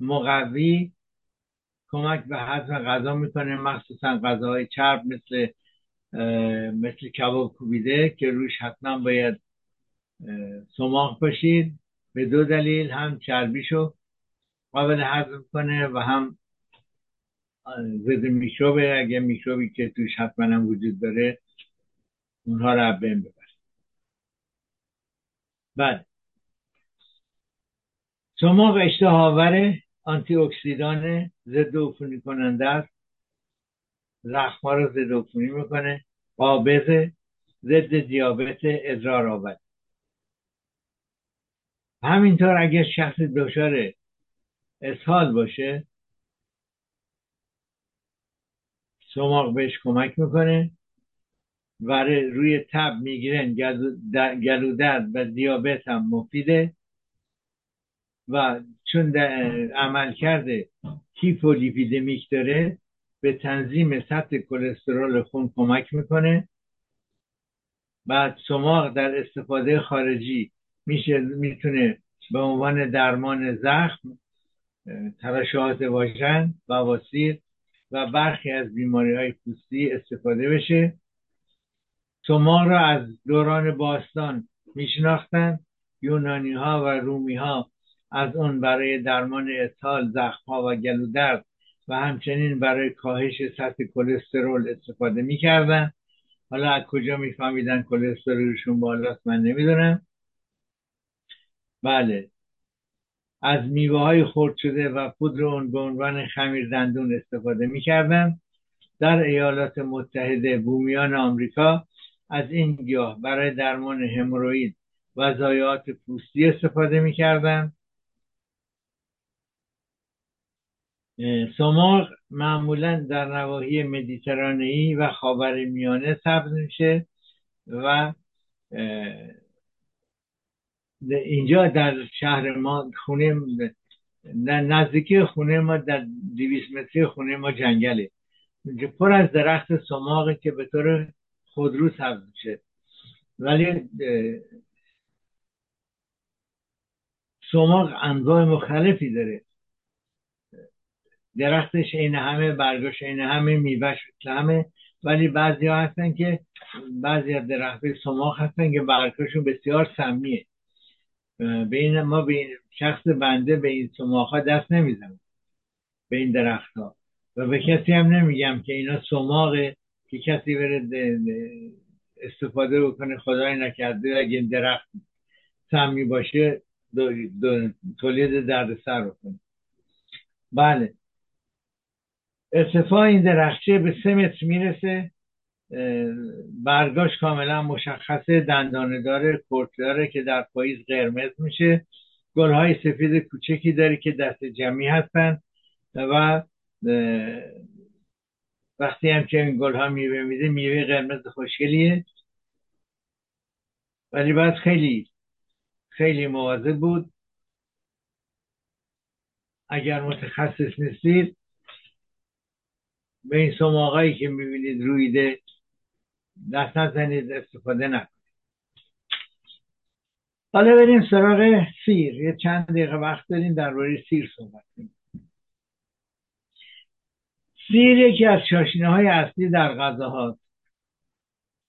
مقوی کمک به هضم غذا می‌کنه مخصوصا غذاهای چرب مثل مثل کباب کوبیده که روش حتما باید سماق باشید. به دو دلیل هم چربیشو قابل هضم کنه و هم ضد میکروبه. اگه میکروبی که توش حتما هم وجود داره اونها رو بین ببر بعد سماق اشتهاوره. آنتی اکسیدان ضد عفونی کننده است. زخما رو ضد عفونی می‌کنه. قابض ضد دیابت ادرار آبد همینطور اگر شخص دچار اسهال باشه سماق بهش کمک می‌کنه. و روی تب می‌گیرن گلودرد و دیابت هم مفیده. و چون عمل کرده هیپولیپیدمیک داره به تنظیم سطح کلسترول خون کمک می‌کنه. بعد سماق در استفاده خارجی میشه می‌تونه به عنوان درمان زخم ترشحات واژن بواسیر و برخی از بیماری های پوستی استفاده بشه. سماق را از دوران باستان میشناختن. یونانی ها و رومی ها از اون برای درمان اسهال زخمها و گلودرد و همچنین برای کاهش سطح کلسترول استفاده می‌کردن. حالا از کجا میفهمیدن کلسترولشون بالاست من نمی‌دونم. بله. از میوه های خرد شده و پودر اون به عنوان خمیر دندون استفاده می‌کردن. در ایالات متحده بومیان آمریکا از این گیاه برای درمان هموروید و ضایعات پوستی استفاده می‌کردن. سماق معمولا در نواحی مدیترانهی و خاور میانه سبز میشه و اینجا در شهر ما خونه در نزدیکی خونه ما در دویست متری خونه ما جنگله. پر از درخت سماقه که به طور خودرو سبز میشه. ولی سماق انواع مختلفی داره. درختش این همه برگاش این همه میوهش همه. ولی بعضی ها هستن که بعضی از درخت سماق هستن که برگاشون بسیار سمیه. به این ما به این شخص بنده به این سماق ها دست نمی‌زنم. به این درخت ها. و به کسی هم نمیگم که اینا سماقه که کسی بره استفاده بکنه خدای نکرده اگه درخت سمی باشه تولید درد سر بکنه بله. ارتفاع این درخچه به سه متر می‌رسه. برگاش کاملا مشخصه. دندانه داره داره که در پاییز قرمز میشه. گلهای سفید کوچکی داره که دست جمعی هستن. و وقتی هم که این گل ها میوه میده میوه قرمز خوشگلیه. ولی باید خیلی خیلی مواظب بود. اگر متخصص نیستید به این که می‌بینید رویده دست نزنید استفاده نکنید. حالا بریم سراغ سیر. یه چند دقیقه وقت داریم درباره سیر صحبت کنیم. سیر یکی از شاشینه های اصلی در غذا هاست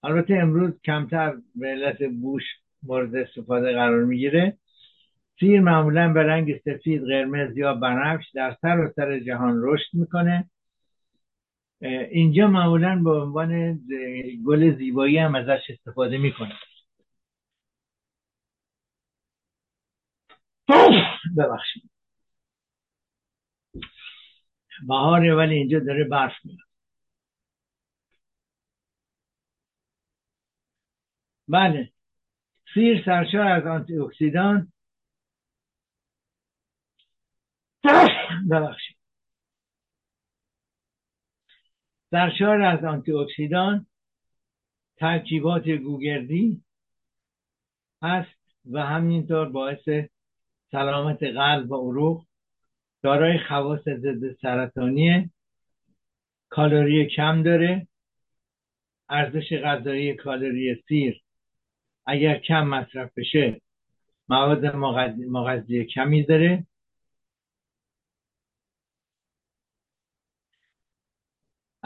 البته امروز کمتر به علت بوش مورد استفاده قرار می‌گیره. سیر معمولا به رنگ سفید قرمز یا بنفش در سر و سر جهان رشد می‌کنه. اینجا معمولا به عنوان گل زیبایی هم ازش استفاده می‌کنه ببخشید. بهاره ولی اینجا داره برف میاد بله. سیر سرشار از آنتی اکسیدان ببخشید. سرشار از آنتی اکسیدان ترکیبات گوگردی هست و همینطور باعث سلامت قلب و عروق دارای خواص ضد سرطانی کالری کم داره ارزش غذایی کالری سیر اگر کم مصرف بشه مواد مغذی کمی داره.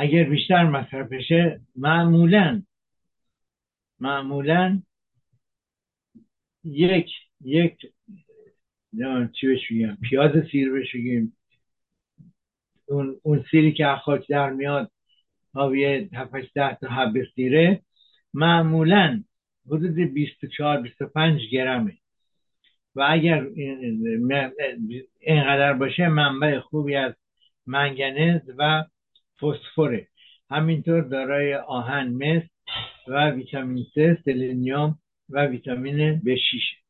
اگر بیشتر مصرف بشه معمولا معمولا یک یک چی بهش بگم پیاز سیر بهش بگیم اون, اون سیری که خاک در میاد حاوی 7 ده تا حب سیره معمولا حدود 24 25 گرمه. و اگر اینقدر باشه منبع خوبی از منگنز و فسفره همینطور دارای آهن مس و ویتامین C سلنیوم و ویتامین B6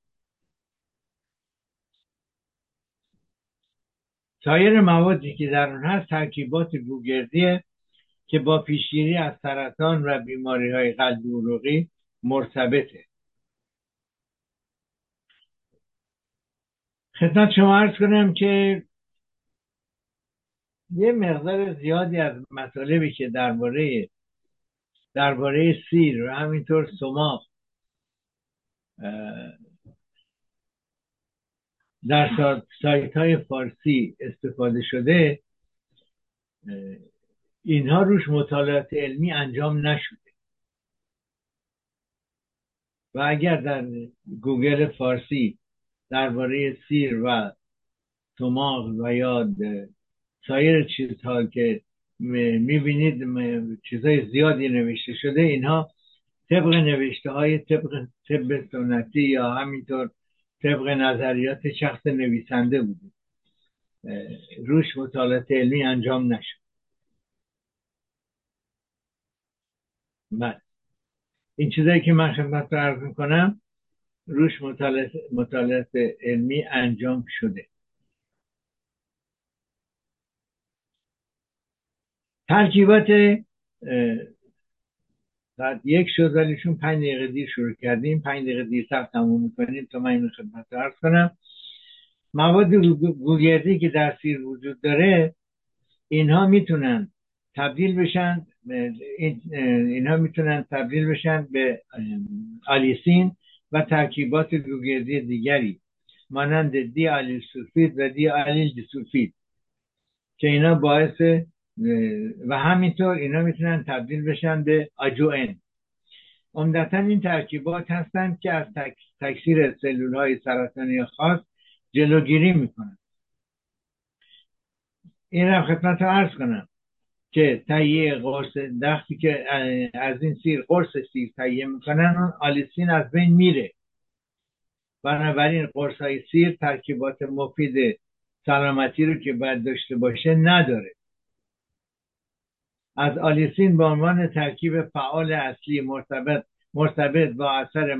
سایر موادی که در اون هست ترکیبات گوگردیه که با پیشگیری از سرطان و بیماری های قلبی عروقی مرتبطه. خدمت شما عرض کنم که یه مقدار زیادی از مطالبی که درباره درباره سیر و همینطور سماق در سایت های فارسی استفاده شده اینها روش مطالعات علمی انجام نشده. و اگر در گوگل فارسی درباره سیر و سماق و یا سایر چیزها که می‌بینید چیزهای زیادی نوشته شده اینها طبق نوشته های طبق طب سنتی یا همینطور طبق نظریات شخص نویسنده بوده. روش مطالعات علمی انجام نشد. بله. این چیزایی که من خدمت رو عرض می‌کنم روش مطالعات علمی انجام شده. ترکیبات ساعت یک شد ولیشون پنج دقیقه دیر شروع کردیم پنج دقیقه دیرتر تموم می‌کنیم تا من این خدمت ارز کنم. مواد گوگردی که در سیر وجود داره اینها می‌تونن تبدیل بشن اینها می‌تونن تبدیل بشن به آلیسین و ترکیبات گوگردی دیگری مانند دی آلیل سولفید و دی آلیل دیسولفید که اینا باعث و همینطور اینا می‌تونن تبدیل بشن به آجوئن. عمدتا این ترکیبات هستند که از تکثیر سلول های سرطانی خاص جلوگیری می‌کنن این را خدمت رو عرض کنم که تهیه قرص دختی که از این سیر قرص سیر تهیه می‌کنن اون آلیسین از بین میره. بنابراین قرص های سیر ترکیبات مفید سلامتی رو که باید داشته باشه نداره. از آلیسین به عنوان ترکیب فعال اصلی مرتبط مرتبط با اثر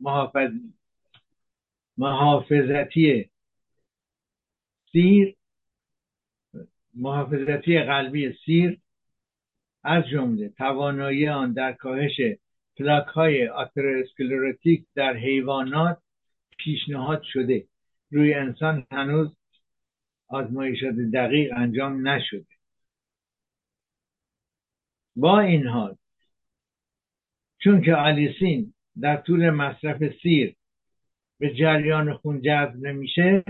محافظ محافظتی سیر محافظتی قلبی سیر از جمله توانایی آن در کاهش پلاک های آتروسکلروتیک در حیوانات پیشنهاد شده. روی انسان هنوز آزمایشات دقیق انجام نشده. با این حال چون که آلیسین در طول مصرف سیر به جریان خون جذب نمیشه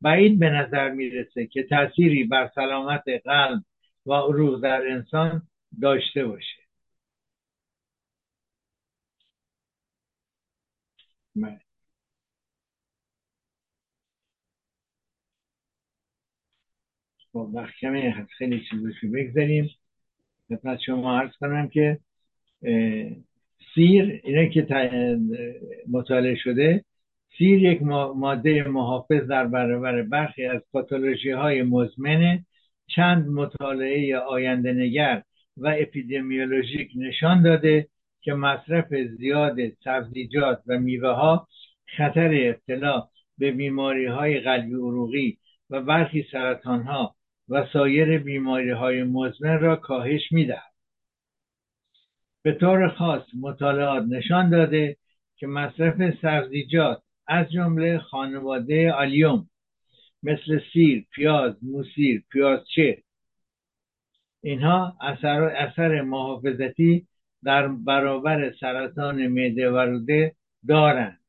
بعید به نظر می‌رسه که تأثیری بر سلامت قلب و عروق در انسان داشته باشه بله. خب وقت کمی خیلی چیزشو بگذاریم خدمت شما عرض کنم که سیر اینه که مطالعه شده سیر یک ماده محافظ در برابر برخی از پاتولوژی های مزمن چند مطالعه آینده نگر و اپیدمیولوژیک نشان داده که مصرف زیاد سبزیجات و میوه ها خطر ابتلا به بیماری های قلبی عروقی و برخی سرطان ها و سایر بیماری های مزمن را کاهش می‌دهد. به طور خاص مطالعات نشان داده که مصرف سبزیجات از جمله خانواده آلیوم مثل سیر، پیاز، موسیر، پیازچه اینها اثر, اثر محافظتی در برابر سرطان معده و روده دارند.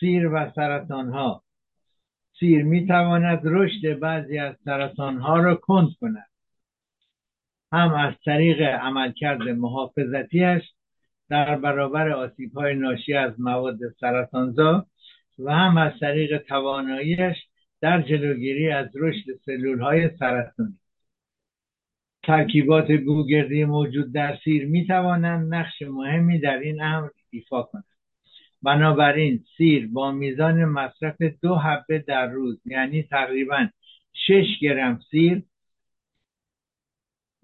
سیر و سرطان ها سیر می تواند رشد بعضی از سرطان ها را کند کند. هم از طریق عملکرد محافظتیش در برابر آسیب های ناشی از مواد سرطانزا و هم از طریق تواناییش در جلوگیری از رشد سلول های سرطانی. ترکیبات گوگردی موجود در سیر می توانند نقش مهمی در این امر ایفا کنند. بنابراین سیر با میزان مصرف دو حبه در روز یعنی تقریبا 6 گرم سیر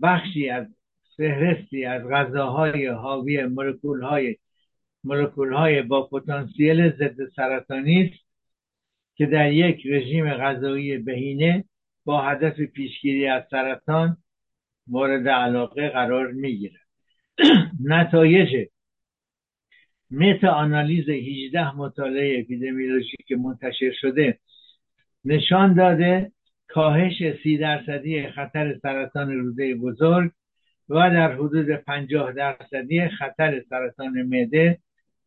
بخشی از فهرستی از غذاهای حاوی مولکول های مولکول های با پتانسیل ضد سرطانی است که در یک رژیم غذایی بهینه با هدف پیشگیری از سرطان مورد علاقه قرار می‌گیرد. [CLEARS THROAT] نتایج متا آنالیز 18 مطالعه اپیدمیولوژیک منتشر شده نشان داده کاهش سی درصدی خطر سرطان روده بزرگ و در حدود 50 درصدی خطر سرطان معده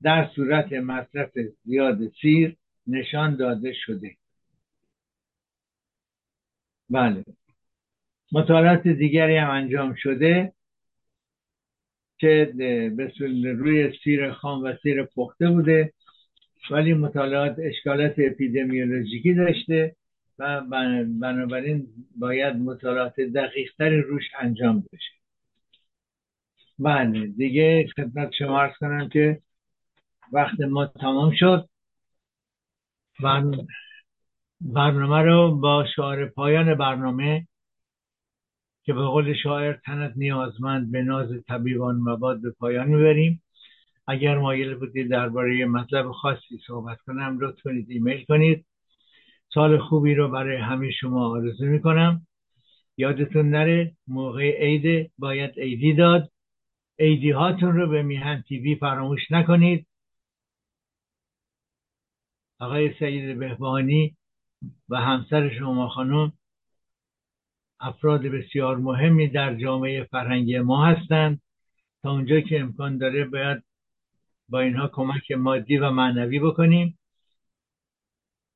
در صورت مصرف زیاد سیر نشان داده شده. بله. مطالعات دیگری هم انجام شده. که به روی سیر خام و سیر پخته بوده ولی مطالعات اشکالات اپیدمیولوژیکی داشته و بنابراین باید مطالعات دقیق تری روش انجام بشه. بله دیگه خدمت شما ارز کنم که وقت ما تمام شد. برنامه رو با شعار پایان برنامه که به قول شاعر تنت نیازمند به ناز طبیبان مباد به پایان می‌بریم. اگر مایل بودید درباره مطلب خاصی صحبت کنم لطف کنید ایمیل کنید. سال خوبی رو برای همه شما آرزو می‌کنم. یادتون نره موقع عید باید عیدی داد. عیدی هاتون رو به میهن تیوی فراموش نکنید. آقای سید بهبانی و همسر شما خانم افراد بسیار مهمی در جامعه فرهنگی ما هستند. تا اونجا که امکان داره باید با اینها کمک مادی و معنوی بکنیم.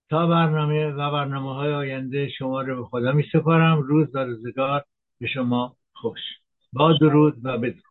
تا برنامه و برنامه های آینده شما رو به خدا می سپارم روز و روزگار به شما خوش. با درود و بدرود.